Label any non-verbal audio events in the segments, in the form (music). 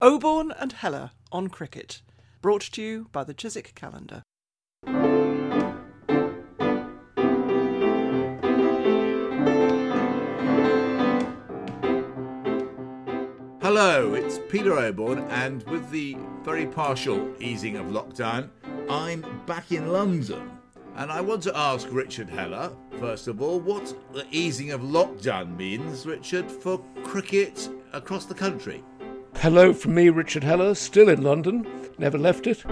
Oborne and Heller on cricket, brought to you by the Chiswick Calendar. Hello, it's Peter Oborne, and with the very partial easing of lockdown, I'm back in London. And I want to ask Richard Heller, first of all, what the easing of lockdown means, Richard, for cricket across the country. Hello from me, Richard Heller, still in London, never left it.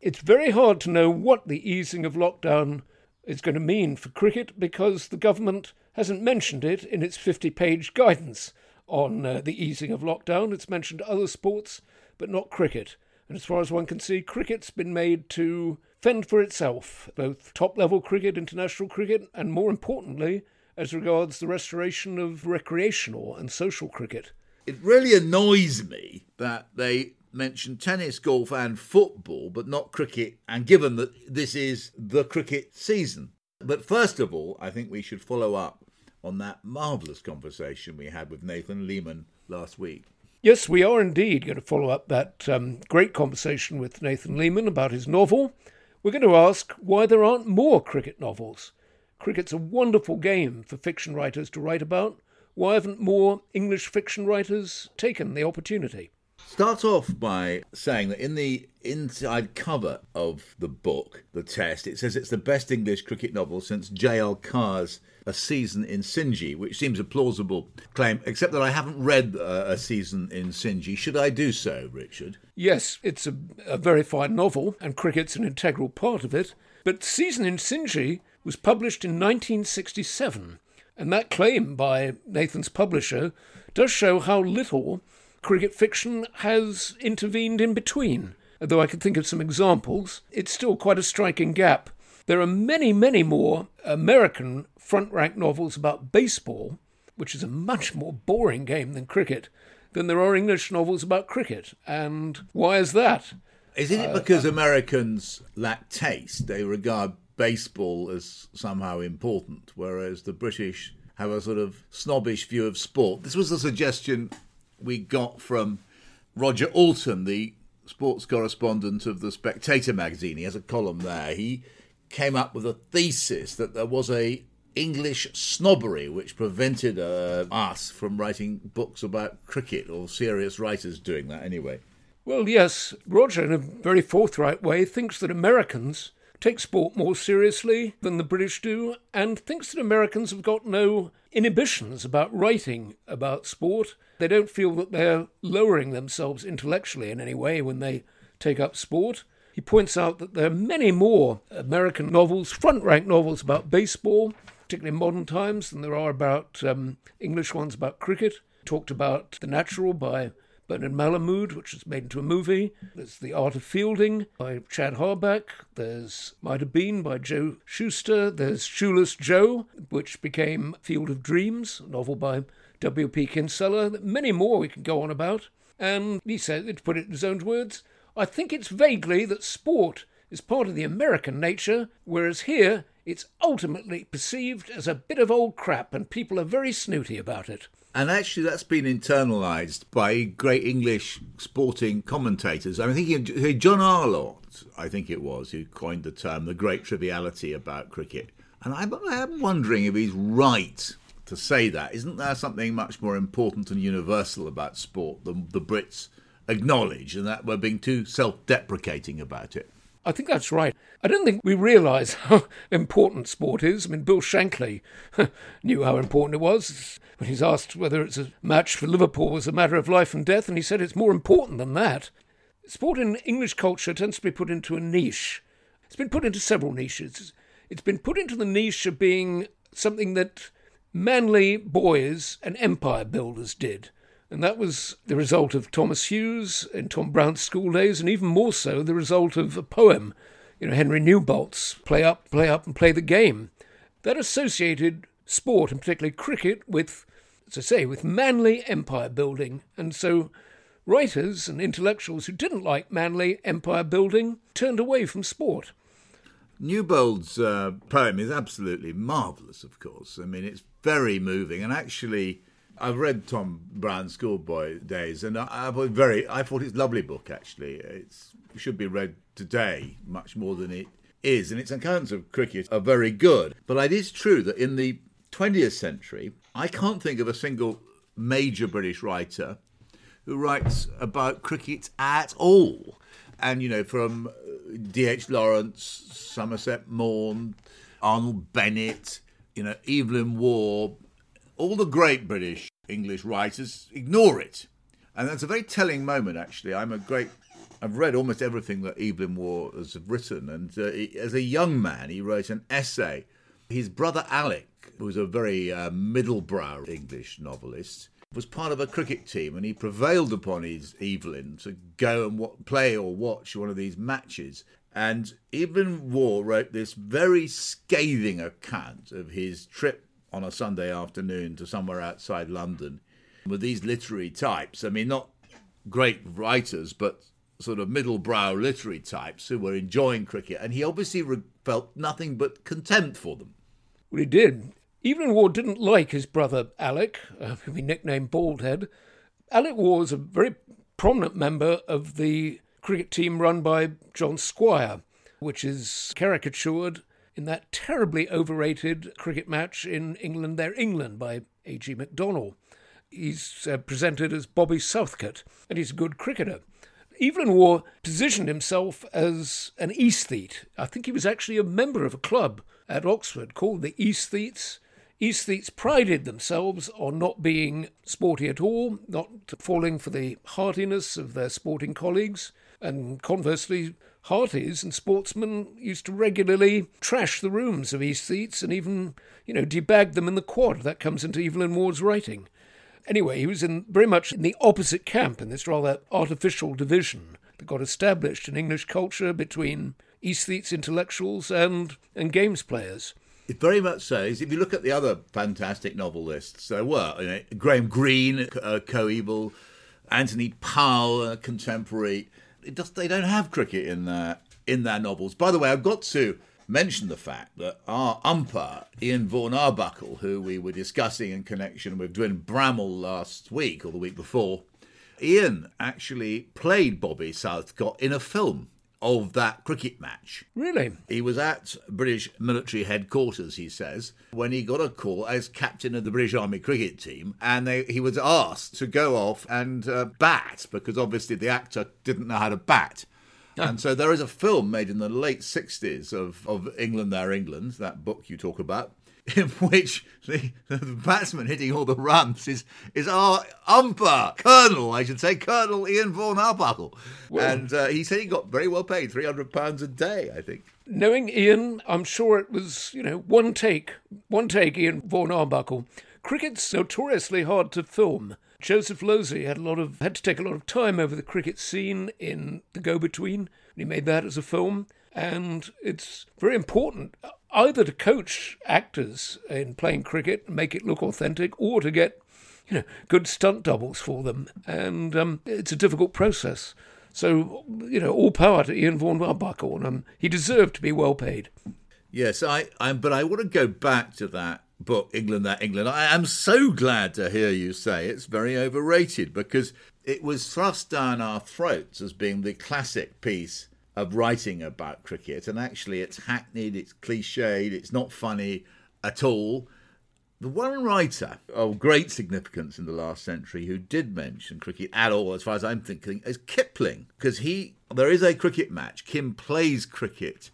It's very hard to know what the easing of lockdown is going to mean for cricket because the government hasn't mentioned it in its 50 page guidance on uh, the easing of lockdown. It's mentioned other sports, but not cricket. And as far as one can see, cricket's been made to fend for itself, both top level cricket, international cricket, and more importantly, as regards the restoration of recreational and social cricket. It really annoys me that they mention tennis, golf, and football, but not cricket, and given that this is the cricket season. But first of all, I think we should follow up on that marvellous conversation we had with Nathan Leamon last week. Yes, we are indeed going to follow up that um, great conversation with Nathan Leamon about his novel we're going to ask why there aren't more cricket novels. Cricket's a wonderful game for fiction writers to write about. Why haven't more English fiction writers taken the opportunity? Start off by saying that in the inside cover of the book, The Test, it says it's the best English cricket novel since J.L. Carr's A Season in Sinji, which seems a plausible claim, except that I haven't read uh, A Season in Sinji. Should I do so, Richard? Yes, it's a, a very fine novel, and cricket's an integral part of it. But Season in Sinji was published in 1967, and that claim by Nathan's publisher does show how little cricket fiction has intervened in between. Though I could think of some examples, it's still quite a striking gap. There are many, many more American front rank novels about baseball, which is a much more boring game than cricket, than there are English novels about cricket. And why is that? Isn't it because uh, Americans lack taste? They regard baseball as somehow important, whereas the British have a sort of snobbish view of sport. This was a suggestion we got from Roger Alton, the sports correspondent of the Spectator magazine. He has a column there. He came up with a thesis that there was a English snobbery which prevented uh, us from writing books about cricket or serious writers doing that anyway. Well, yes, Roger, in a very forthright way, thinks that Americans take sport more seriously than the British do, and thinks that Americans have got no inhibitions about writing about sport. They don't feel that they're lowering themselves intellectually in any way when they take up sport. He points out that there are many more American novels, front rank novels about baseball, particularly in modern times, than there are about um, English ones about cricket. Talked about The Natural by Bernard Malamud, which was made into a movie. There's The Art of Fielding by Chad Harbach. There's Might Have Been by Joe Schuster. There's Shoeless Joe, which became Field of Dreams, a novel by W.P. Kinsella. Many more we can go on about. And he said, to put it in his own words, I think it's vaguely that sport is part of the American nature, whereas here it's ultimately perceived as a bit of old crap and people are very snooty about it. And actually, that's been internalised by great English sporting commentators. I'm thinking John Arlott, I think it was, who coined the term the great triviality about cricket. And I'm, I'm wondering if he's right to say that. Isn't there something much more important and universal about sport than the Brits acknowledge, and that we're being too self deprecating about it? I think that's right. I don't think we realise how (laughs) important sport is. I mean, Bill Shankly (laughs) knew how important it was when he's asked whether it's a match for Liverpool was a matter of life and death, and he said it's more important than that. Sport in English culture tends to be put into a niche. It's been put into several niches. It's been put into the niche of being something that manly boys and empire builders did. And that was the result of Thomas Hughes in Tom Brown's school days, and even more so the result of a poem, you know, Henry Newbolt's Play Up, Play Up, and Play the Game. That associated sport, and particularly cricket, with, as I say, with manly empire building. And so writers and intellectuals who didn't like manly empire building turned away from sport. Newbolt's uh, poem is absolutely marvellous, of course. I mean, it's very moving, and actually, I've read Tom Brown's Schoolboy Days, and I, I very. I thought it's a lovely book. Actually, it's it should be read today much more than it is, and its accounts of cricket are very good. But it is true that in the 20th century, I can't think of a single major British writer who writes about cricket at all. And, you know, from uh, D.H. Lawrence, Somerset Maugham, Arnold Bennett, you know, Evelyn Waugh, all the great British English writers ignore it. And that's a very telling moment, actually. I'm a great I've read almost everything that Evelyn Waugh has written, and uh, he, as a young man, he wrote an essay. His brother Alec, who was a very uh, middle-brow English novelist, was part of a cricket team, and he prevailed upon his Evelyn to go and w- play or watch one of these matches. And Evelyn Waugh wrote this very scathing account of his trip on a Sunday afternoon to somewhere outside London with these literary types. I mean, not great writers, but sort of middle brow literary types who were enjoying cricket, and he obviously re- felt nothing but contempt for them. Well, he did. Evelyn Waugh didn't like his brother Alec, uh, whom he nicknamed Baldhead. Alec Waugh was a very prominent member of the cricket team run by John Squire, which is caricatured in that terribly overrated cricket match in England, Their England by A.G. Macdonell. He's uh, presented as Bobby Southcote, and he's a good cricketer. Evelyn Waugh positioned himself as an aesthete. I think he was actually a member of a club at Oxford called the Aesthetes. Aesthetes prided themselves on not being sporty at all, not falling for the heartiness of their sporting colleagues, and conversely, hearties and sportsmen used to regularly trash the rooms of aesthetes and even, you know, debag them in the quad. That comes into Evelyn Waugh's writing. Anyway, he was in very much in the opposite camp in this rather artificial division that got established in English culture between aesthetes intellectuals and, and games players. It very much so. If you look at the other fantastic novelists, there were you know, Graham Greene, uh, coeval, Anthony Powell, contemporary. It just they don't have cricket in their in their novels. By the way, I've got to mention the fact that our umpire, Ian Vaughan Arbuckle, who we were discussing in connection with Dwin Bramall last week or the week before, Ian actually played Bobby Southcote in a film of that cricket match. Really? He was at British military headquarters, he says, when he got a call as captain of the British Army cricket team, and they, he was asked to go off and uh, bat because obviously the actor didn't know how to bat. And so there is a film made in the late 60s of, of England, Their England, that book you talk about, (laughs) in which the, the batsman hitting all the runs is, is our umpire, Colonel, I should say, Colonel Ian Vaughan Arbuckle. And uh, he said he got very well paid, £300 a day, I think. Knowing Ian, I'm sure it was, you know, one take, one take, Ian Vaughan Arbuckle. Cricket's notoriously hard to film. Joseph Losey had a lot of had to take a lot of time over the cricket scene in The Go Between. He made that as a film, and it's very important either to coach actors in playing cricket and make it look authentic, or to get you know good stunt doubles for them. And um, it's a difficult process. So you know, all power to Ian Vaughan Arbuckle, and um, he deserved to be well paid. Yes, I, I, but I want to go back to that book, England, That England. I am so glad to hear you say it's very overrated because it was thrust down our throats as being the classic piece of writing about cricket, and actually it's hackneyed, it's cliched, it's not funny at all. The one writer of great significance in the last century who did mention cricket at all, as far as I'm thinking, is Kipling, because he there is a cricket match. Kim plays cricket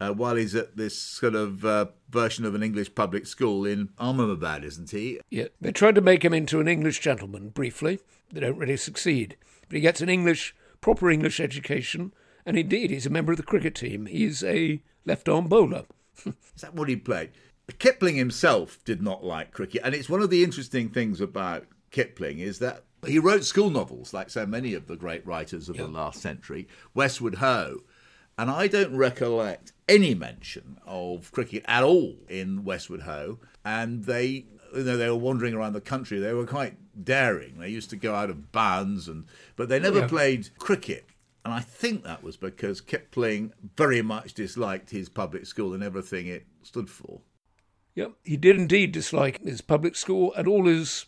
uh, while he's at this sort of uh, version of an English public school in Ahmedabad, isn't he? Yeah, they tried to make him into an English gentleman briefly. They don't really succeed. But he gets an English, proper English education, and indeed he's a member of the cricket team. He's a left arm bowler. (laughs) Is that what he played? Kipling himself did not like cricket, and it's one of the interesting things about Kipling is that he wrote school novels like so many of the great writers of the last century, Westward Ho, and I don't recollect any mention of cricket at all in Westward Ho. And they, you know, they were wandering around the country. They were quite daring. They used to go out of bounds, and but they never Yeah. played cricket. And I think that was because Kipling very much disliked his public school and everything it stood for. Yep, he did indeed dislike his public school and all his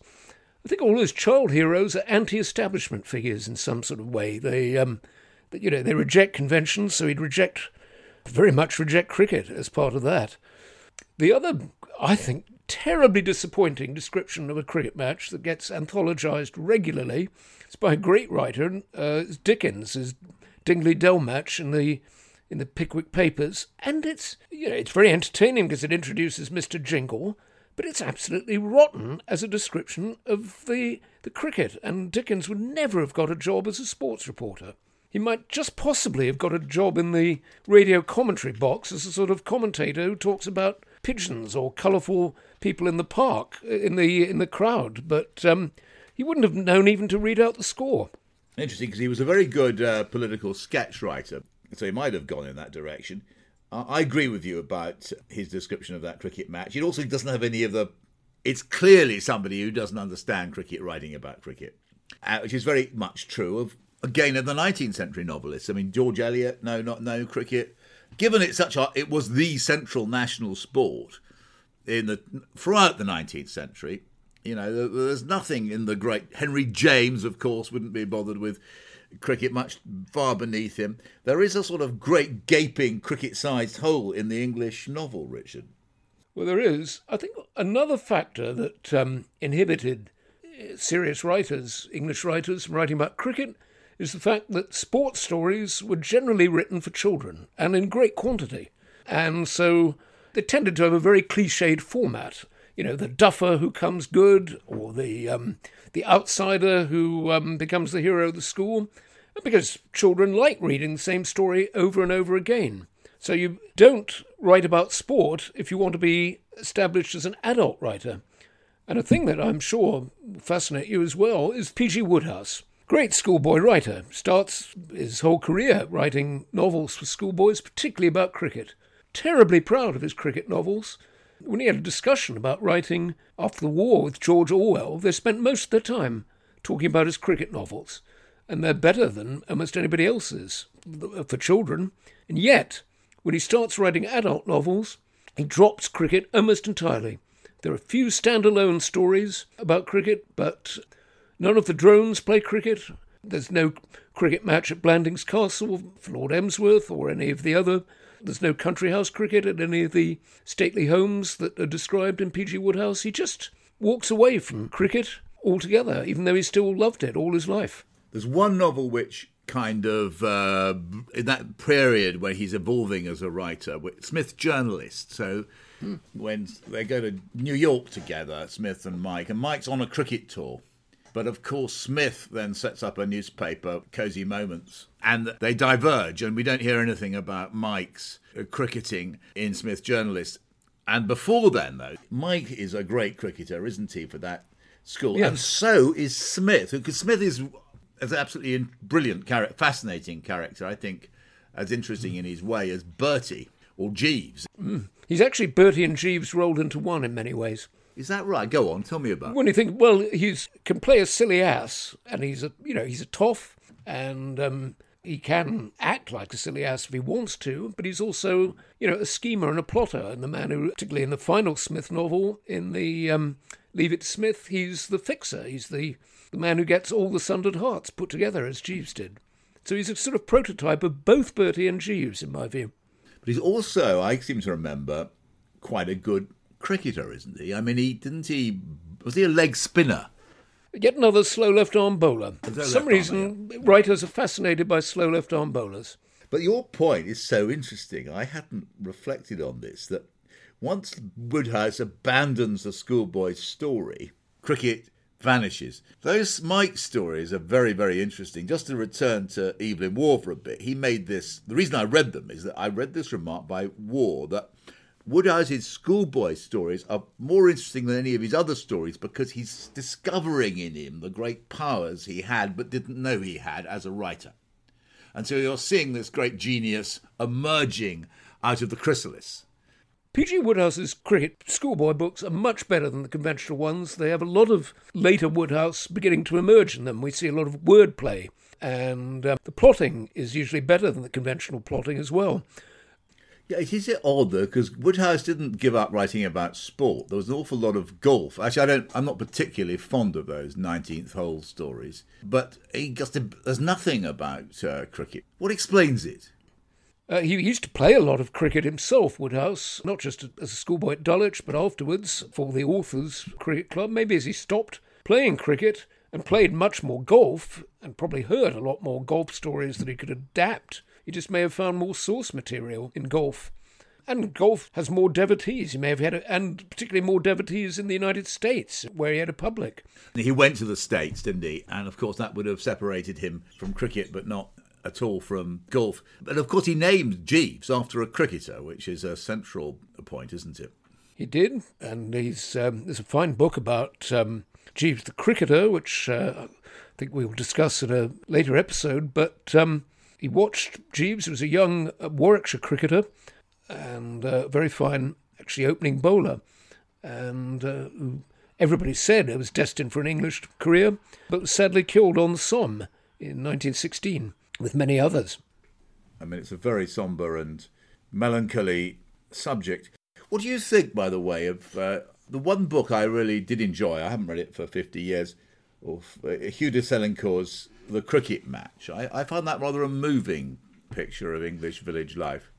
I think all his child heroes are anti-establishment figures in some sort of way. They, um, you know, they reject conventions, so he'd reject, very much reject cricket as part of that. The other, I think, terribly disappointing description of a cricket match that gets anthologized regularly It's by a great writer, uh, Dickens, his Dingley Dell match in the in the Pickwick Papers, and it's you know it's very entertaining because it introduces Mr. Jingle, but it's absolutely rotten as a description of the the cricket. And Dickens would never have got a job as a sports reporter. He might just possibly have got a job in the radio commentary box as a sort of commentator who talks about pigeons or colourful people in the park in the in the crowd, but um, he wouldn't have known even to read out the score. Interesting, because he was a very good uh, political sketch writer, so he might have gone in that direction. I agree with you about his description of that cricket match. It also doesn't have any of the. It's clearly somebody who doesn't understand cricket writing about cricket, uh, which is very much true of again of the 19th century novelists. I mean, George Eliot, no, not no cricket. Given it such a, it was the central national sport in the throughout the 19th century. You know, there's nothing in the great Henry James, of course, wouldn't be bothered with cricket much far beneath him. There is a sort of great gaping cricket sized hole in the English novel, Richard. Well, there is. I think another factor that um, inhibited uh, serious writers, English writers, from writing about cricket is the fact that sports stories were generally written for children and in great quantity. And so they tended to have a very cliched format you know, the duffer who comes good, or the um, the outsider who um, becomes the hero of the school, because children like reading the same story over and over again. So you don't write about sport if you want to be established as an adult writer. And a thing that I'm sure will fascinate you as well is P.G. Wodehouse. Great schoolboy writer. Starts his whole career writing novels for schoolboys, particularly about cricket. Terribly proud of his cricket novels when he had a discussion about writing after the war with George Orwell, they spent most of their time talking about his cricket novels, and they're better than almost anybody else's uh, for children. And yet, when he starts writing adult novels, he drops cricket almost entirely. There are a few standalone stories about cricket, but none of the drones play cricket. There's no cricket match at Blandings Castle for Lord Emsworth or any of the other there's no country house cricket at any of the stately homes that are described in P.G. Wodehouse. He just walks away from cricket altogether, even though he still loved it all his life. There's one novel which kind of uh, in that period where he's evolving as a writer, Psmith journalist. So hmm. when they go to New York together, Psmith and Mike, and Mike's on a cricket tour. But of course, Psmith then sets up a newspaper, Cosy Moments, and they diverge, and we don't hear anything about Mike's cricketing in Psmith Journalist. And before then, though, Mike is a great cricketer, isn't he, for that school? Yes. And so is Psmith, because Psmith is, an absolutely brilliant character, fascinating character, I think, as interesting in his way as Bertie or Jeeves. Mm. He's actually Bertie and Jeeves rolled into one in many ways. Is that right? Go on, tell me about. When you think, well, he can play a silly ass, and he's a, you know, he's a toff, and um, he can act like a silly ass if he wants to, but he's also, you know, a schemer and a plotter, and the man who, particularly in the final Psmith novel, in the um, Leave It to Psmith, he's the fixer. He's the the man who gets all the sundered hearts put together, as Jeeves did. So he's a sort of prototype of both Bertie and Jeeves, in my view. But he's also, I seem to remember, quite a good cricketer, isn't he? I mean, he didn't he was he a leg spinner? Yet another slow left arm bowler. For some reason, yeah. writers are fascinated by slow left arm bowlers. But your point is so interesting. I hadn't reflected on this that once Wodehouse abandons the schoolboy story, cricket vanishes. Those Mike stories are very, very interesting. Just to return to Evelyn Waugh for a bit, he made this. The reason I read them is that I read this remark by Waugh that Wodehouse's schoolboy stories are more interesting than any of his other stories because he's discovering in him the great powers he had but didn't know he had as a writer. And so you're seeing this great genius emerging out of the chrysalis. P.G. Wodehouse's cricket schoolboy books are much better than the conventional ones. They have a lot of later Wodehouse beginning to emerge in them. We see a lot of wordplay, and um, the plotting is usually better than the conventional plotting as well. It is odd though, because Wodehouse didn't give up writing about sport. There was an awful lot of golf. Actually, I don't. I'm not particularly fond of those 19th hole stories. But he just there's nothing about uh, cricket. What explains it? Uh, he used to play a lot of cricket himself, Wodehouse, not just as a schoolboy at Dulwich, but afterwards for the Authors Cricket Club. Maybe as he stopped playing cricket and played much more golf, and probably heard a lot more golf stories that he could adapt. He just may have found more source material in golf. And golf has more devotees. He may have had, a, and particularly more devotees in the United States, where he had a public. He went to the States, didn't he? And of course, that would have separated him from cricket, but not at all from golf. But of course, he named Jeeves after a cricketer, which is a central point, isn't it? He did, and he's um, there's a fine book about um, Jeeves the cricketer, which uh, I think we will discuss in a later episode. But um, he watched Jeeves, who was a young uh, Warwickshire cricketer and a very fine, actually, opening bowler, and uh, everybody said he was destined for an English career, but was sadly killed on the Somme in 1916 with many others. I mean, it's a very sombre and melancholy subject. What do you think, by the way, of uh, the one book I really did enjoy? I haven't read it for 50 years, of uh, Hugh de Selincourt's The Cricket Match. I, I found that rather a moving picture of English village life.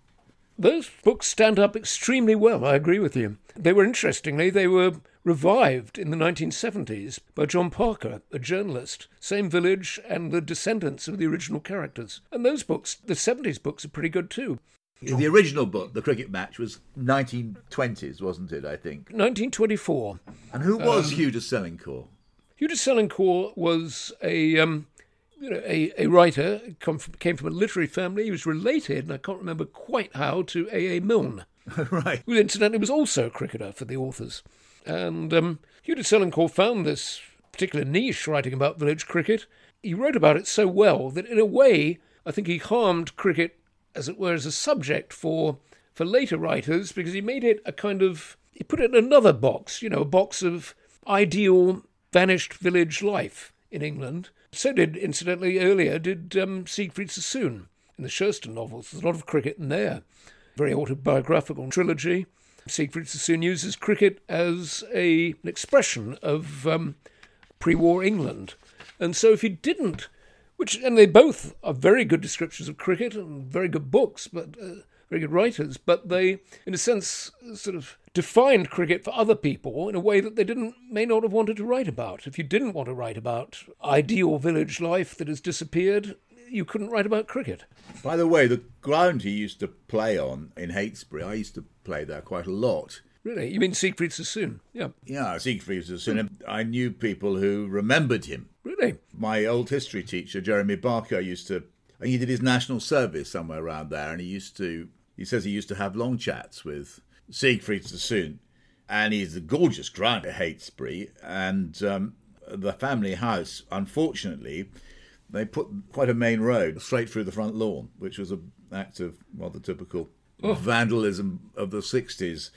Those books stand up extremely well, I agree with you. They were, interestingly, they were revived in the 1970s by John Parker, a journalist, same village and the descendants of the original characters. And those books, the 70s books, are pretty good too. The original book, The Cricket Match, was 1920s, wasn't it, I think? 1924. And who was um, Hugh de Selincourt? Hugh de Selincourt was a um, you know, a, a writer, from, came from a literary family. He was related, and I can't remember quite how, to A. A. Milne. (laughs) right. Who incidentally was also a cricketer for the authors. And um, de Selincourt found this particular niche writing about village cricket. He wrote about it so well that, in a way, I think he harmed cricket, as it were, as a subject for for later writers because he made it a kind of he put it in another box, you know, a box of ideal vanished village life in England. So did, incidentally, earlier did um, Siegfried Sassoon in the Sherston novels. There's a lot of cricket in there. Very autobiographical trilogy. Siegfried Sassoon uses cricket as a, an expression of um, pre war England. And so if you didn't, which, and they both are very good descriptions of cricket and very good books, but uh, very good writers, but they, in a sense, sort of defined cricket for other people in a way that they didn't may not have wanted to write about. If you didn't want to write about ideal village life that has disappeared, you couldn't write about cricket. By the way, the ground he used to play on in Heytesbury, I used to play there quite a lot. Really? You mean Siegfried Sassoon? Yeah. Yeah, Siegfried Sassoon. I knew people who remembered him. Really? My old history teacher, Jeremy Barker, used to. And he did his national service somewhere around there, and he used to he says he used to have long chats with Siegfried Sassoon, and he's a gorgeous ground at Heytesbury, and um, the family house, unfortunately, they put quite a main road straight through the front lawn, which was an act of rather typical oh. vandalism of the 60s.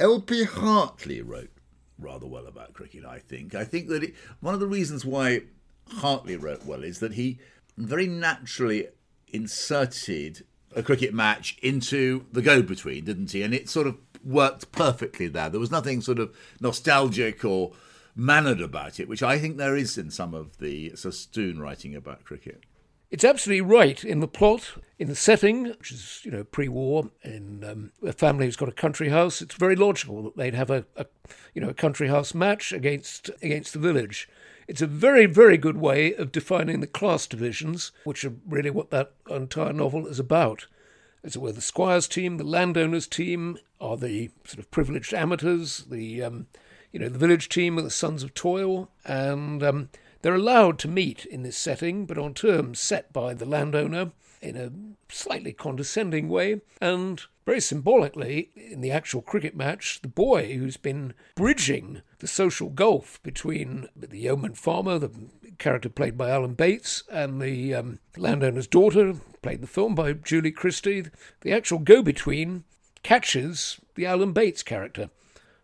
L.P. Hartley wrote rather well about cricket, I think. I think that it, one of the reasons why Hartley wrote well is that he very naturally inserted a cricket match into the go between, didn't he? And it sort of worked perfectly there. There was nothing sort of nostalgic or mannered about it, which I think there is in some of the Sassoon writing about cricket. It's absolutely right in the plot, in the setting, which is you know pre-war, in um, a family who's got a country house. It's very logical that they'd have a, a you know a country house match against against the village. It's a very, very good way of defining the class divisions, which are really what that entire novel is about. As where the squire's team, the landowner's team are the sort of privileged amateurs, the um, you know the village team are the sons of toil, and um, they're allowed to meet in this setting, but on terms set by the landowner in a slightly condescending way, and very symbolically, in the actual cricket match, the boy who's been bridging the social gulf between the yeoman farmer, the character played by Alan Bates, and the um, landowner's daughter, played in the film by Julie Christie, the actual go between catches the Alan Bates character.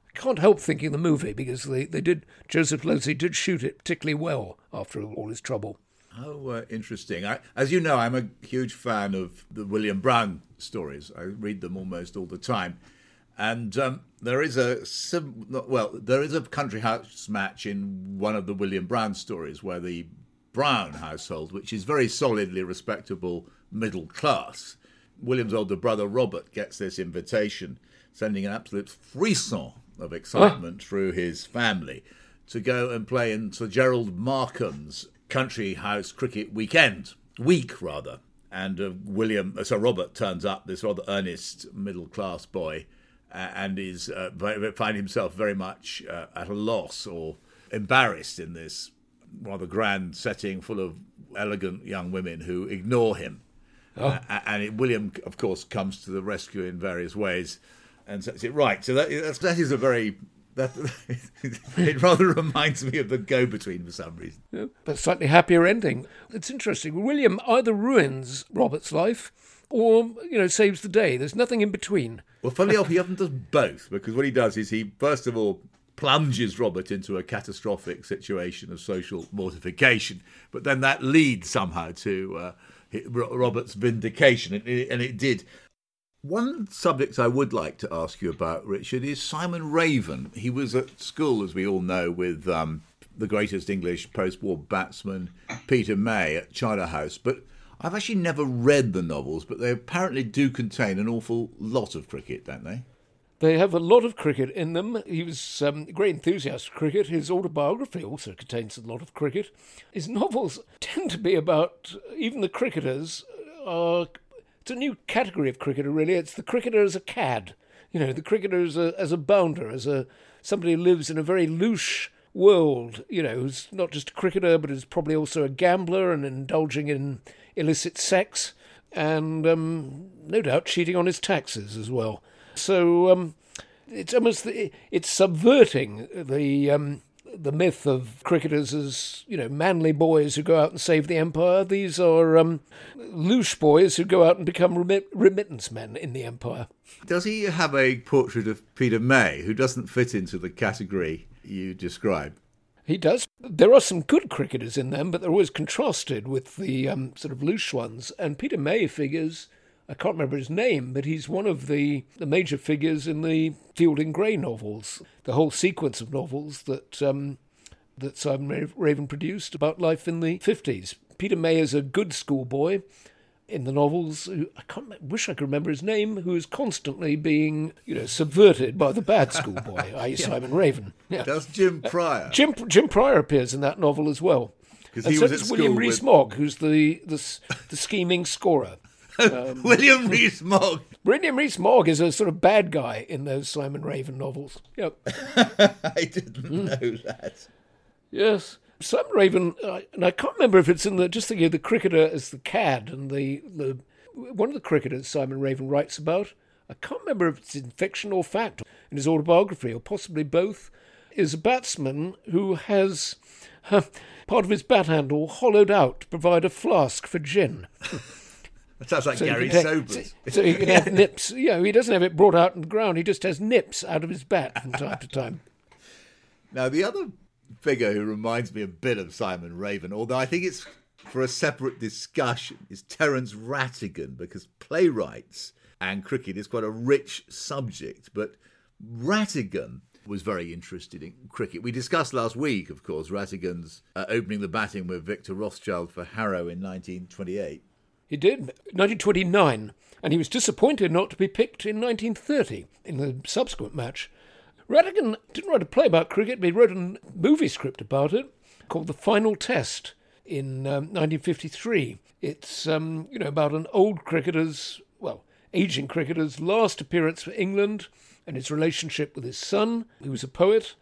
I can't help thinking the movie because they, they did Joseph Losey did shoot it particularly well after all his trouble. Oh, uh, interesting. I, as you know, I'm a huge fan of the William Brown stories. I read them almost all the time. And um, there is a well, there is a country house match in one of the William Brown stories where the Brown household, which is very solidly respectable middle class, William's older brother Robert gets this invitation, sending an absolute frisson of excitement oh. through his family to go and play in Sir Gerald Markham's country house cricket weekend, week rather. And uh, William, uh, Sir Robert turns up, this rather earnest middle class boy, uh, and is uh, find himself very much uh, at a loss or embarrassed in this rather grand setting full of elegant young women who ignore him. Oh. And it, William, of course, comes to the rescue in various ways and sets it right. So that, that is a very that (laughs) it rather reminds me of the go-between for some reason. Yeah, but slightly happier ending. It's interesting. William either ruins Robert's life or you know saves the day. There's nothing in between. Well, funny enough, he often does both because what he does is he first of all plunges Robert into a catastrophic situation of social mortification, but then that leads somehow to uh, Robert's vindication, and it, and it did. One subject I would like to ask you about, Richard, is Simon Raven. He was at school, as we all know, with um, the greatest English post war batsman, Peter May, at Charterhouse. But I've actually never read the novels, but they apparently do contain an awful lot of cricket, don't they? They have a lot of cricket in them. He was um, a great enthusiast for cricket. His autobiography also contains a lot of cricket. His novels (laughs) tend to be about even the cricketers are it's a new category of cricketer, really. It's the cricketer as a cad. You know, the cricketer as a, as a bounder, as a somebody who lives in a very loose world, you know, who's not just a cricketer, but is probably also a gambler and indulging in illicit sex and um, no doubt cheating on his taxes as well. So um, it's almost it's subverting the um, the myth of cricketers as you know manly boys who go out and save the empire. These are um, loose boys who go out and become remit- remittance men in the empire. Does he have a portrait of Peter May who doesn't fit into the category you describe? He does. There are some good cricketers in them, but they're always contrasted with the um, sort of loose ones. And Peter May figures I can't remember his name, but he's one of the, the major figures in the Fielding Grey novels, the whole sequence of novels that um, that Simon Raven produced about life in the 50s. Peter May is a good schoolboy in the novels who I can't wish I could remember his name, who is constantly being, you know, subverted by the bad schoolboy, (laughs) i.e. yeah. Simon Raven. Yeah. Does Jim Prior. Uh, Jim Jim Prior appears in that novel as well. Because he so was at William Rees-Mogg, with... who's the, the the scheming scorer. Um, (laughs) William Rees-Mogg. William Rees-Mogg is a sort of bad guy in those Simon Raven novels. Yep. (laughs) I didn't mm. know that. Yes. Simon Raven, and I can't remember if it's in the, just thinking of the cricketer as the cad and the, the, one of the cricketers Simon Raven writes about, I can't remember if it's in fiction or fact in his autobiography, or possibly both, is a batsman who has uh, (laughs) part of his bat handle hollowed out to provide a flask for gin. That sounds like so Gary Sobers. So, he can have (laughs) nips. You know, he doesn't have it brought out on the ground. He just has nips out of his bat from time to time. (laughs) Now, the other figure who reminds me a bit of Simon Raven, although I think it's for a separate discussion, is Terence Rattigan, because playwrights and cricket is quite a rich subject. But Rattigan was very interested in cricket. We discussed last week, of course, Rattigan's uh, opening the batting with Victor Rothschild for Harrow in 1928. He did, 1929, and he was disappointed not to be picked in 1930 in the subsequent match. Rattigan didn't write a play about cricket, but he wrote a movie script about it called The Final Test in um, 1953. It's, um, you know, about an old cricketer's, well, aging cricketer's last appearance for England and his relationship with his son, who was a poet.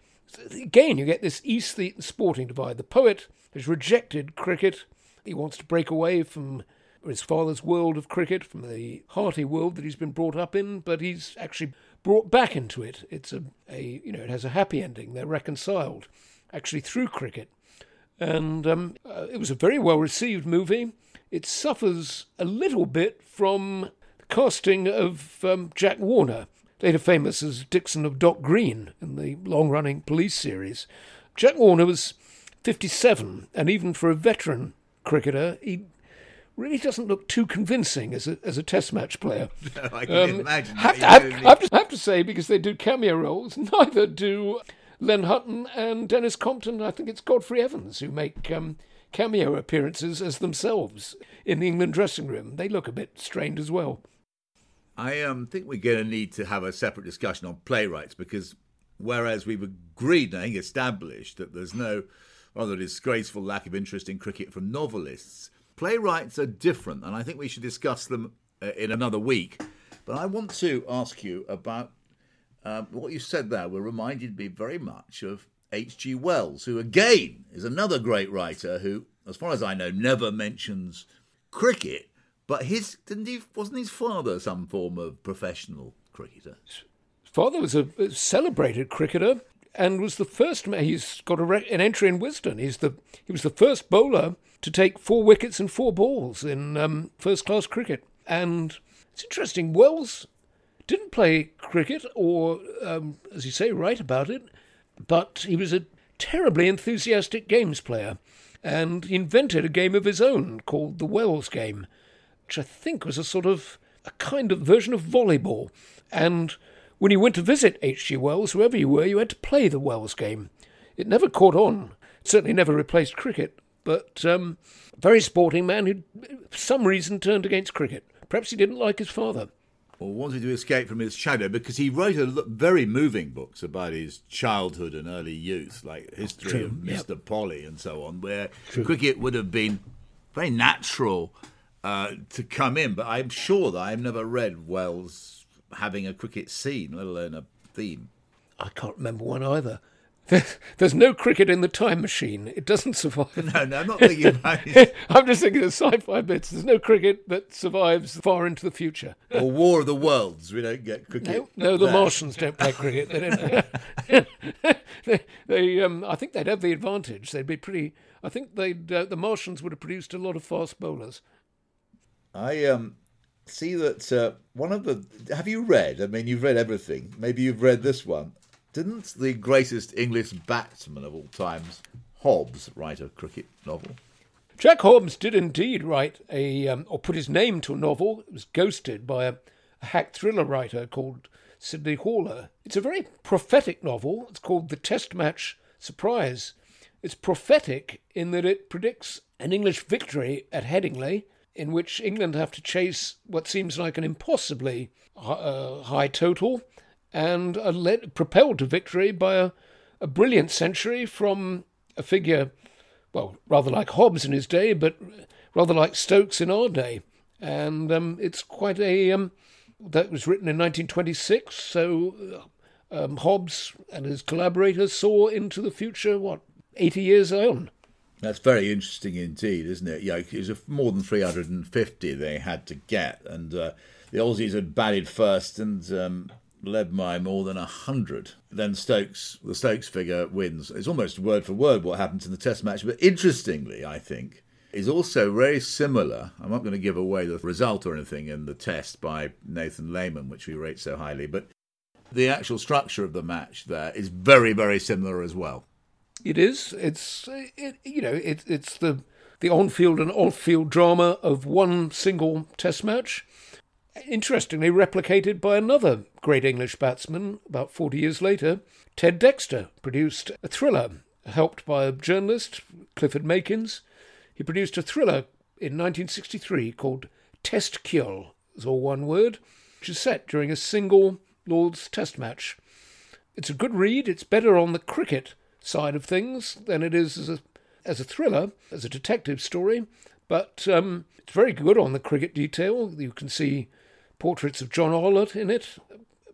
Again, you get this aesthete sporting divide. The poet has rejected cricket. He wants to break away from his father's world of cricket, from the hearty world that he's been brought up in, but he's actually brought back into it. It's a, a you know, it has a happy ending. They're reconciled, actually through cricket, and um, uh, it was a very well received movie. It suffers a little bit from the casting of um, Jack Warner, later famous as Dixon of Dock Green in the long-running police series. Jack Warner was 57, and even for a veteran cricketer, he really doesn't look too convincing as a, as a test match player. (laughs) No, I can um, imagine. Have to, have, to, have to say, because they do cameo roles, (laughs) neither do Len Hutton and Denis Compton. I think it's Godfrey Evans who make um, cameo appearances as themselves in the England dressing room. They look a bit strained as well. I um, think we're going to need to have a separate discussion on playwrights because whereas we've agreed, I think established, that there's no rather disgraceful lack of interest in cricket from novelists, playwrights are different, and I think we should discuss them uh, in another week. But I want to ask you about um, what you said there. Were reminded me very much of H.G. Wells, who again is another great writer who, as far as I know, never mentions cricket. But his didn't he wasn't his father some form of professional cricketer? His father was a celebrated cricketer and was the first. He's got a, an entry in Wisden. He's the he was the first bowler to take four wickets and four balls in um, first class cricket. And it's interesting. Wells didn't play cricket or, um, as you say, write about it, but he was a terribly enthusiastic games player and he invented a game of his own called the Wells game, which I think was a sort of a kind of version of volleyball. And when you went to visit H.G. Wells, wherever you were, you had to play the Wells game. It never caught on. It certainly never replaced cricket, but um, very sporting man who, for some reason, turned against cricket. Perhaps he didn't like his father or wanted to escape from his shadow because he wrote a very moving books about his childhood and early youth, like History True. of Mr. Yep. Polly and so on, where True. cricket would have been very natural uh, to come in. But I'm sure that I've never read Wells having a cricket scene, let alone a theme. I can't remember one either. There's no cricket in the time machine. It doesn't survive. (laughs) No, no, I'm not thinking about (laughs) it. I'm just thinking of sci-fi bits. There's no cricket that survives far into the future. Or War of the Worlds. We don't get cricket. No, no the Martians don't play cricket. They don't. (laughs) they, they um, I think they'd have the advantage. They'd be pretty. I think they'd. Uh, the Martians would have produced a lot of fast bowlers. I um see that uh, one of the. Have you read? I mean, you've read everything. Maybe you've read this one. Didn't the greatest English batsman of all times, Hobbs, write a cricket novel? Jack Hobbs did indeed write a, um, or put his name to a novel. It was ghosted by a, a hack thriller writer called Sidney Haller. It's a very prophetic novel. It's called The Test Match Surprise. It's prophetic in that it predicts an English victory at Headingley, in which England have to chase what seems like an impossibly uh, high total and are led, propelled to victory by a, a brilliant century from a figure, well, rather like Hobbs in his day, but rather like Stokes in our day. And um, it's quite a. Um, that was written in 1926, so um, Hobbs and his collaborators saw into the future, what, 80 years on? That's very interesting indeed, isn't it? Yeah, it was more than 350 they had to get, and uh, the Aussies had batted first, and um, led by more than a hundred. Then Stokes, the Stokes figure wins. It's almost word for word what happens in the Test match. But interestingly, I think is also very similar. I'm not going to give away the result or anything in the test by Nathan Leamon, which we rate so highly, but the actual structure of the match there is very, very similar as well. It is. It's it, you know it, it's the the on-field and off-field drama of one single Test match interestingly replicated by another great English batsman about 40 years later. Ted Dexter produced a thriller, helped by a journalist, Clifford Makins. He produced a thriller in 1963 called Test Kill, is all one word, which is set during a single Lord's Test match. It's a good read. It's better on the cricket side of things than it is as a, as a thriller, as a detective story, but um, it's very good on the cricket detail. You can see portraits of John Arlott in it,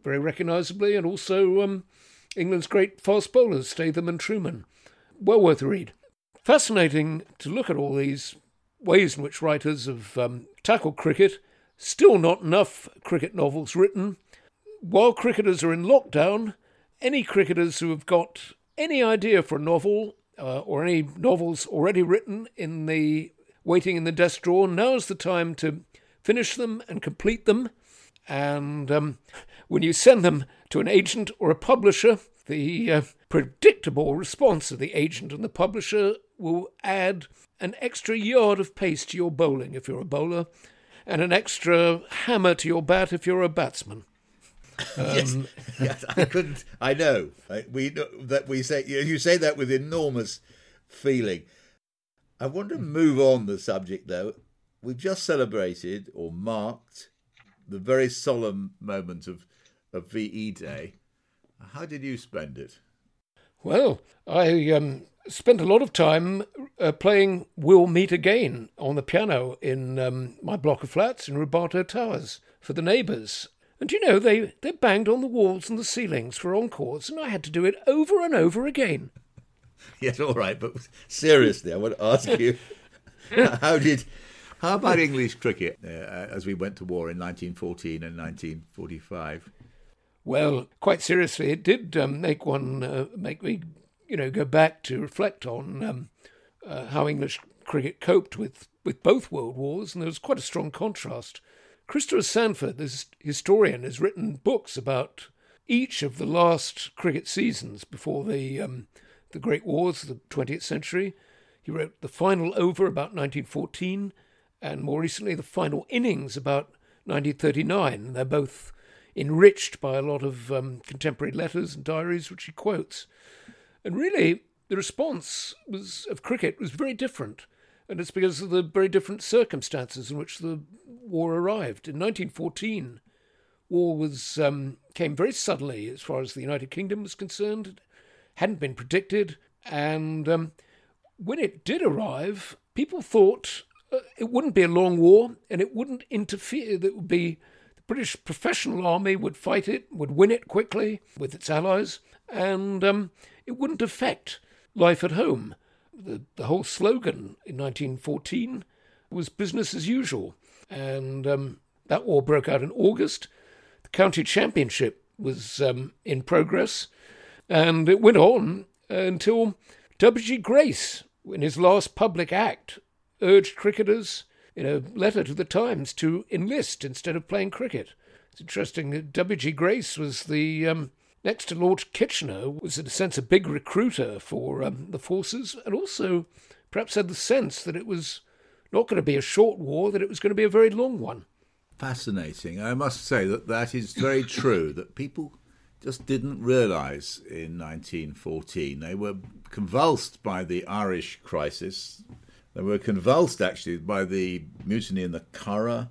very recognisably, and also um, England's great fast bowlers, Statham and Trueman. Well worth a read. Fascinating to look at all these ways in which writers have um, tackled cricket. Still not enough cricket novels written. While cricketers are in lockdown, any cricketers who have got any idea for a novel uh, or any novels already written in the waiting in the desk drawer, now's the time to finish them and complete them. And um, when you send them to an agent or a publisher, the uh, predictable response of the agent and the publisher will add an extra yard of pace to your bowling if you're a bowler, and an extra hammer to your bat if you're a batsman. Yes, um, (laughs) yes, I couldn't. I know we that we say you say that with enormous feeling. I want to move on the subject though. We've just celebrated or marked the very solemn moment of of VE Day. How did you spend it? Well, I um, spent a lot of time uh, playing We'll Meet Again on the piano in um, my block of flats in Rubato Towers for the neighbours. And you know, they, they banged on the walls and the ceilings for encores, and I had to do it over and over again. (laughs) Yes, all right, but seriously, I want to ask (laughs) you (laughs) how did. How about English cricket uh, as we went to war in 1914 and 1945? Well, quite seriously, it did um, make one uh, make me, you know, go back to reflect on um, uh, how English cricket coped with, with both world wars, and there was quite a strong contrast. Christopher Sandford, this historian, has written books about each of the last cricket seasons before the um, the Great Wars of the 20th century. He wrote The Final Over about 1914, and more recently, The Final Innings about 1939. They're both enriched by a lot of um, contemporary letters and diaries which he quotes. And really, the response was of cricket was very different, and it's because of the very different circumstances in which the war arrived. In 1914, war was um, came very suddenly as far as the United Kingdom was concerned. It hadn't been predicted, and um, when it did arrive, people thought uh, it wouldn't be a long war and it wouldn't interfere. That would be the British professional army would fight it, would win it quickly with its allies, and um, it wouldn't affect life at home. The, the whole slogan in 1914 was business as usual, and um, that war broke out in August. The county championship was um, in progress, and it went on until W.G. Grace, in his last public act, urged cricketers in a letter to the Times to enlist instead of playing cricket. It's interesting that W.G. Grace was the um, next to Lord Kitchener was in a sense a big recruiter for um, the forces, and also perhaps had the sense that it was not going to be a short war, that it was going to be a very long one. Fascinating. I must say that that is very true. That people just didn't realise in 1914 they were convulsed by the Irish crisis they were convulsed actually by the mutiny in the Curragh.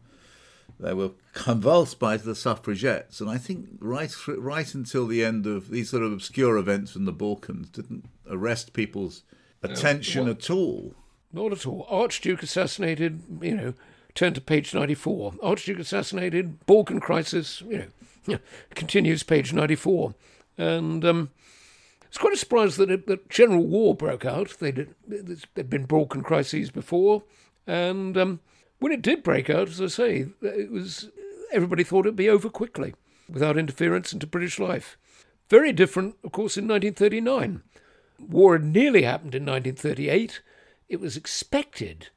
They were convulsed by the suffragettes, and I think right right until the end of these sort of obscure events in the Balkans didn't arrest people's attention uh, at all. Not at all. Archduke assassinated. You know, turn to page ninety-four. Archduke assassinated. Balkan crisis. You know, (laughs) continues page ninety-four, and um, it's quite a surprise that, it, that general war broke out. They'd, there'd been Balkan crises before, and um, when it did break out, as I say, it was everybody thought it'd be over quickly, without interference into British life. Very different, of course, in 1939. War had nearly happened in 1938. It was expected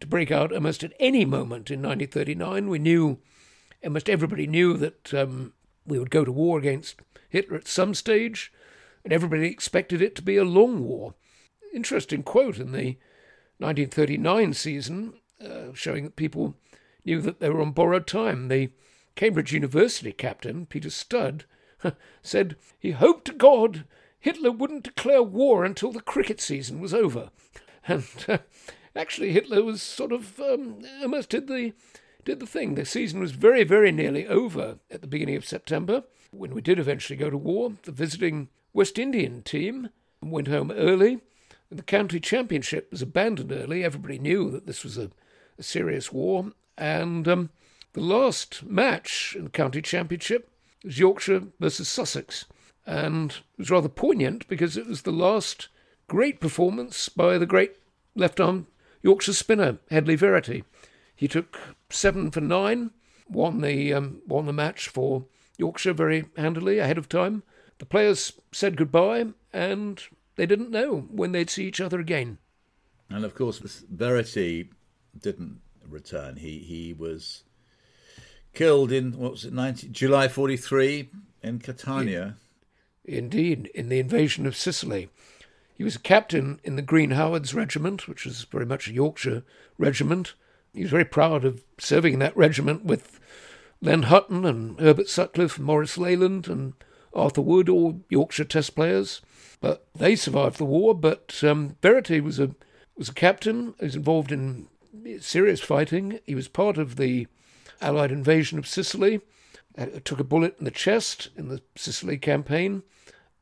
to break out almost at any moment in 1939. We knew, almost everybody knew that um, we would go to war against Hitler at some stage and everybody expected it to be a long war. Interesting quote in the 1939 season, uh, showing that people knew that they were on borrowed time. The Cambridge University captain, Peter Studd, (laughs) said he hoped to God Hitler wouldn't declare war until the cricket season was over. (laughs) And uh, actually, Hitler was sort of um, almost did the did the thing. The season was very, very nearly over at the beginning of September when we did eventually go to war. The visiting West Indian team went home early. The county championship was abandoned early. Everybody knew that this was a, a serious war. And um, the last match in the county championship was Yorkshire versus Sussex. And it was rather poignant because it was the last great performance by the great left arm Yorkshire spinner, Hedley Verity. He took seven for nine, won the, um, won the match for Yorkshire very handily ahead of time. The players said goodbye, and they didn't know when they'd see each other again. And of course, Verity didn't return. He he was killed in what was it, 19, July forty three in Catania. Indeed, in the invasion of Sicily. He was a captain in the Green Howards Regiment, which was very much a Yorkshire regiment. He was very proud of serving in that regiment with Len Hutton and Herbert Sutcliffe, and Maurice Leyland and Arthur Wood, all Yorkshire Test players. But they survived the war. But um, Verity was a was a captain. He was involved in serious fighting. He was part of the Allied invasion of Sicily. Uh, took a bullet in the chest in the Sicily campaign,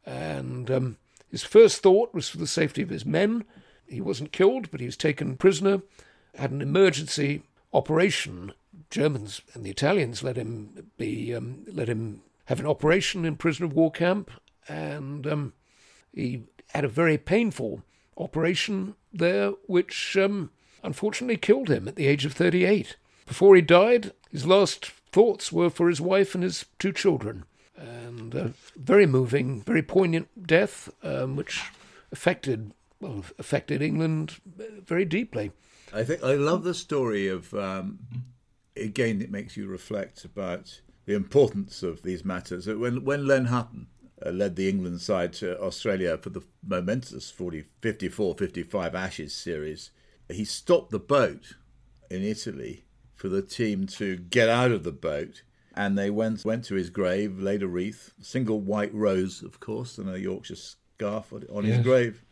and um, his first thought was for the safety of his men. He wasn't killed, but he was taken prisoner, had an emergency operation. Germans and the Italians let him be um, let him have an operation in prisoner of war camp, and um, he had a very painful operation there, which um, unfortunately killed him at the age of 38. Before he died, his last thoughts were for his wife and his two children and a very moving, very poignant death, um, which affected well affected England very deeply. I think I love the story of. Um, again, it makes you reflect about the importance of these matters. When when Len Hutton uh, led the England side to Australia for the momentous 40, 54-55 Ashes series, he stopped the boat in Italy for the team to get out of the boat and they went went to his grave, laid a wreath, single white rose, of course, and a Yorkshire scarf on his grave.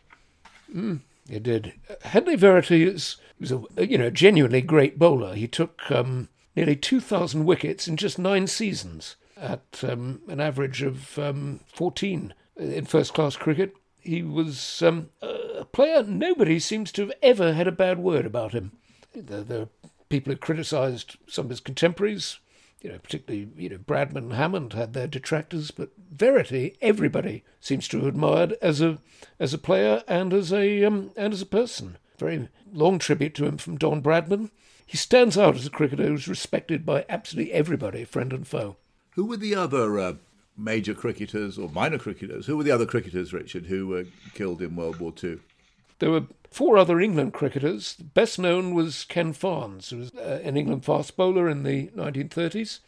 Mm, he did. Hedley Verity is, was a you know genuinely great bowler. He took um, nearly two thousand wickets in just nine seasons at um, an average of um, fourteen in first class cricket. He was um, a player nobody seems to have ever had a bad word about him. There, there are people who criticised some of his contemporaries you know, particularly, you know, Bradman and Hammond had their detractors, but Verity, everybody seems to have admired as a as a player and as a um, and as a person. Very long tribute to him from Don Bradman. He stands out as a cricketer who's respected by absolutely everybody, friend and foe. Who were the other uh, major cricketers or minor cricketers? Who were the other cricketers, Richard, who were killed in World War Two? There were four other England cricketers. The best known was Ken Farnes, who was uh, an England fast bowler in the 1930s.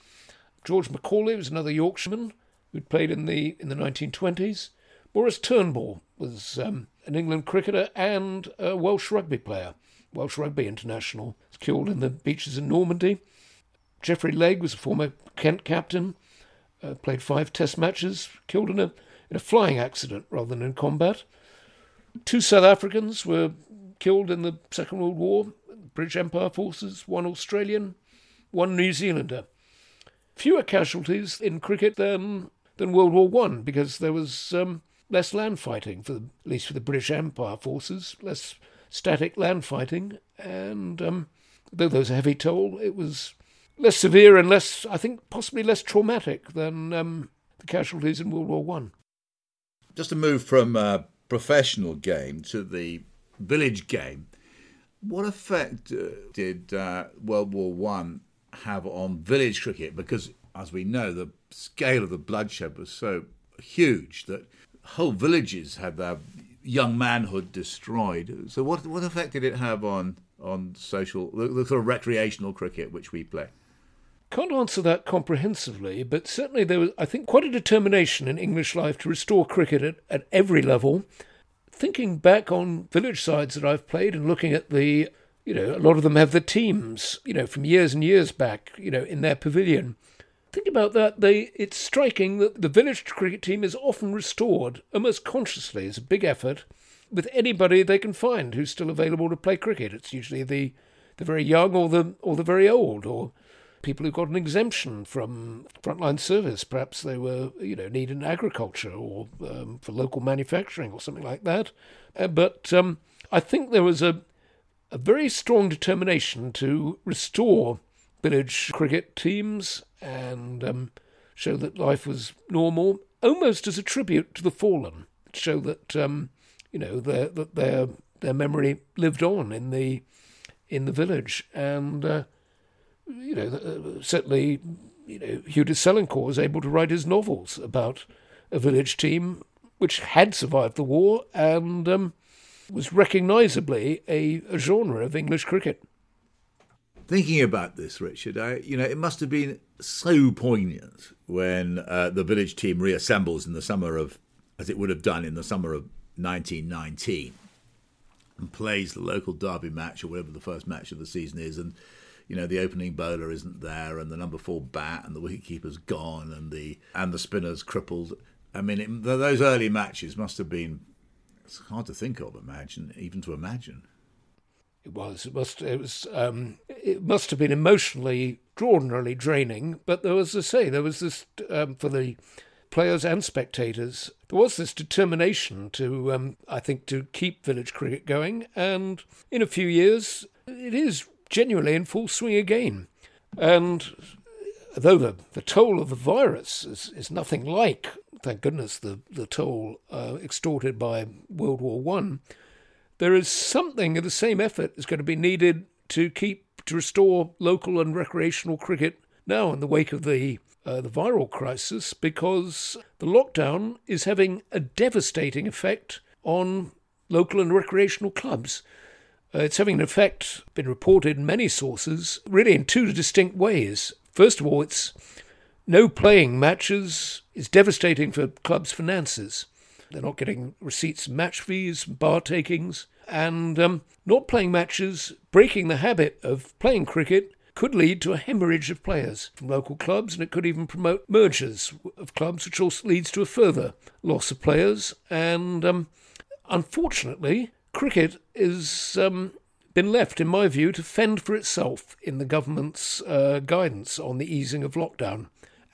George Macaulay was another Yorkshireman who'd played in the in the 1920s. Maurice Turnbull was um, an England cricketer and a Welsh rugby player, Welsh rugby international. Was killed in the beaches in Normandy. Geoffrey Legg was a former Kent captain, uh, played five Test matches, killed in a in a flying accident rather than in combat. Two South Africans were killed in the Second World War, British Empire forces, one Australian, one New Zealander. Fewer casualties in cricket than, than World War One because there was um, less land fighting, for the, at least for the British Empire forces, less static land fighting, and um, though there was a heavy toll, it was less severe and less, I think, possibly less traumatic than um, the casualties in World War One. Just to move from uh, professional game to the village game, what effect uh, did uh, World War One have on village cricket? Because, as we know, the scale of the bloodshed was so huge that whole villages had their young manhood destroyed. So, what what effect did it have on on social, the, the sort of recreational cricket which we play? Can't answer that comprehensively, but certainly there was, I think, quite a determination in English life to restore cricket at, at every level. Thinking back on village sides that I've played and looking at the, you know, a lot of them have the teams, you know, from years and years back, you know, in their pavilion. Think about that. They, it's striking that the village cricket team is often restored almost consciously. as a big effort with anybody they can find who's still available to play cricket. It's usually the, the very young or the or the very old or people who got an exemption from frontline service. Perhaps they were, you know, needed in agriculture or um, for local manufacturing or something like that. Uh, but um, I think there was a, a very strong determination to restore village cricket teams and um, show that life was normal, almost as a tribute to the fallen. Show that um, you know their, that their their memory lived on in the in the village and. Uh, you know, uh, certainly, you know, Hugh de Selincourt was able to write his novels about a village team which had survived the war and um, was recognisably a, a, genre of English cricket. Thinking about this, Richard, I, you know, it must have been so poignant when uh, the village team reassembles in the summer of, as it would have done in the summer of 1919 and plays the local derby match or whatever the first match of the season is, and you know the opening bowler isn't there, and the number four bat and the wicketkeeper's gone, and the and the spinner's crippled. I mean, it, those early matches must have been. It's hard to think of, imagine, even to imagine. It was. It must. It was. Um, it must have been emotionally extraordinarily draining. But there was, as I say, there was this um, for the players and spectators. There was this determination to, um, I think, to keep village cricket going, and in a few years, it is genuinely in full swing again. And though the, the toll of the virus is, is nothing like, thank goodness, the, the toll uh, extorted by World War One, there is something of the same effort is going to be needed to keep to restore local and recreational cricket now in the wake of the uh, the viral crisis because the lockdown is having a devastating effect on local and recreational clubs. Uh, it's having an effect, been reported in many sources, really in two distinct ways. First of all, it's no playing matches is devastating for clubs' finances. They're not getting receipts, match fees, bar takings, and um, not playing matches, breaking the habit of playing cricket could lead to a hemorrhage of players from local clubs, and it could even promote mergers of clubs, which also leads to a further loss of players. And um, unfortunately, cricket has um, been left, in my view, to fend for itself in the government's uh, guidance on the easing of lockdown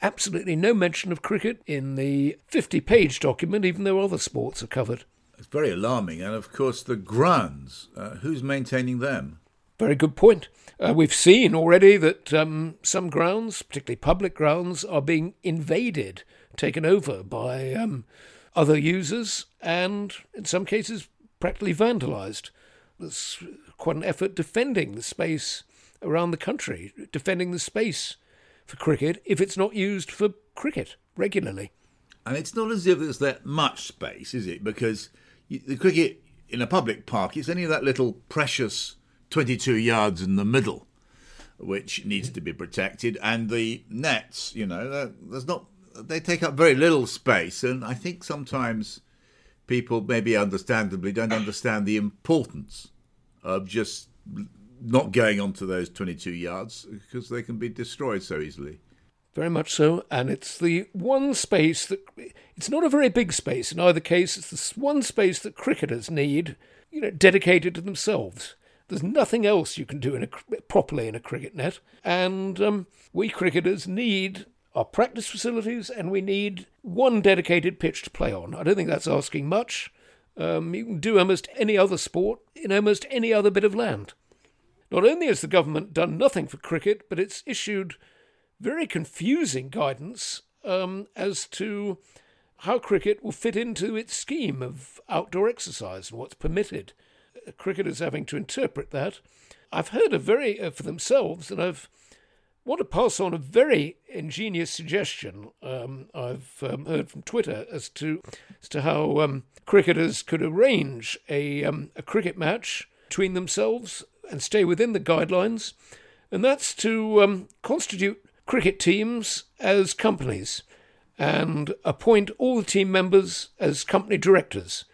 absolutely no mention of cricket in the 50 page document, even though other sports are covered. It's very alarming. And of course, the grounds, uh, who's maintaining them? Very good point. Uh, we've seen already that um, some grounds, particularly public grounds, are being invaded, taken over by um, other users, and in some cases, practically vandalised. There's quite an effort defending the space around the country, defending the space for cricket if it's not used for cricket regularly. And it's not as if there's that much space, is it? Because the cricket in a public park is only that little precious 22 yards in the middle, which needs to be protected. And the nets, you know, there's not, they take up very little space. And I think sometimes people, maybe understandably, don't understand the importance of just not going onto those 22 yards because they can be destroyed so easily. Very much so, and it's the one space that it's not a very big space in either case. It's the one space that cricketers need, you know, dedicated to themselves. There's nothing else you can do in a, properly in a cricket net, and um, we cricketers need our practice facilities, and we need one dedicated pitch to play on. I don't think that's asking much. Um, you can do almost any other sport in almost any other bit of land. Not only has the government done nothing for cricket, but it's issued very confusing guidance um, as to how cricket will fit into its scheme of outdoor exercise and what's permitted. Uh, cricketers having to interpret that. I've heard a very, uh, for themselves, and I've want to pass on a very ingenious suggestion um, I've um, heard from Twitter as to as to how um, cricketers could arrange a um, a cricket match between themselves and stay within the guidelines, and that's to um, constitute cricket teams as companies and appoint all the team members as company directors.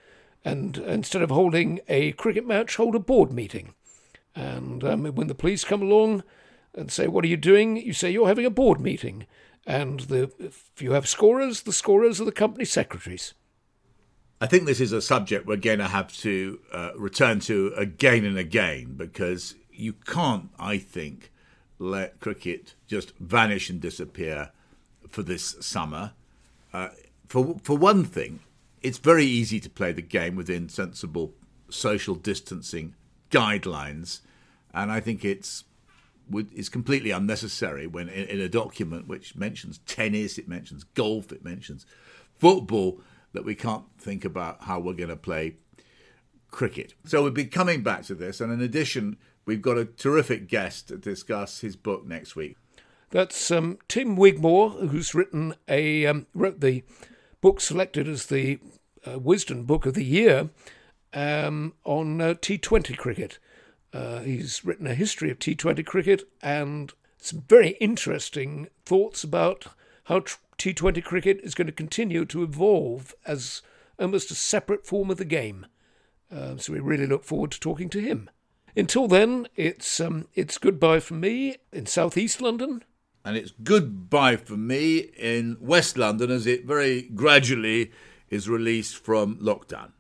And instead of holding a cricket match, hold a board meeting. And um, when the police come along and say, What are you doing? you say, You're having a board meeting. And the, if you have scorers, the scorers are the company secretaries. I think this is a subject we're going to have to uh, return to again and again because you can't, I think, let cricket just vanish and disappear for this summer. Uh, for for one thing, it's very easy to play the game within sensible social distancing guidelines, and I think it's it's completely unnecessary when in, in a document which mentions tennis, it mentions golf, it mentions football that we can't think about how we're going to play cricket. So we'll be coming back to this, and in addition, we've got a terrific guest to discuss his book next week. That's um, Tim Wigmore, who's written a um, wrote the book selected as the uh, Wisden Book of the Year um, on uh, T20 cricket. Uh, he's written a history of T20 cricket and some very interesting thoughts about how T20 cricket is going to continue to evolve as almost a separate form of the game. Uh, so we really look forward to talking to him. Until then, it's um, it's goodbye from me in southeast London. And it's goodbye from me in West London as it very gradually is released from lockdown.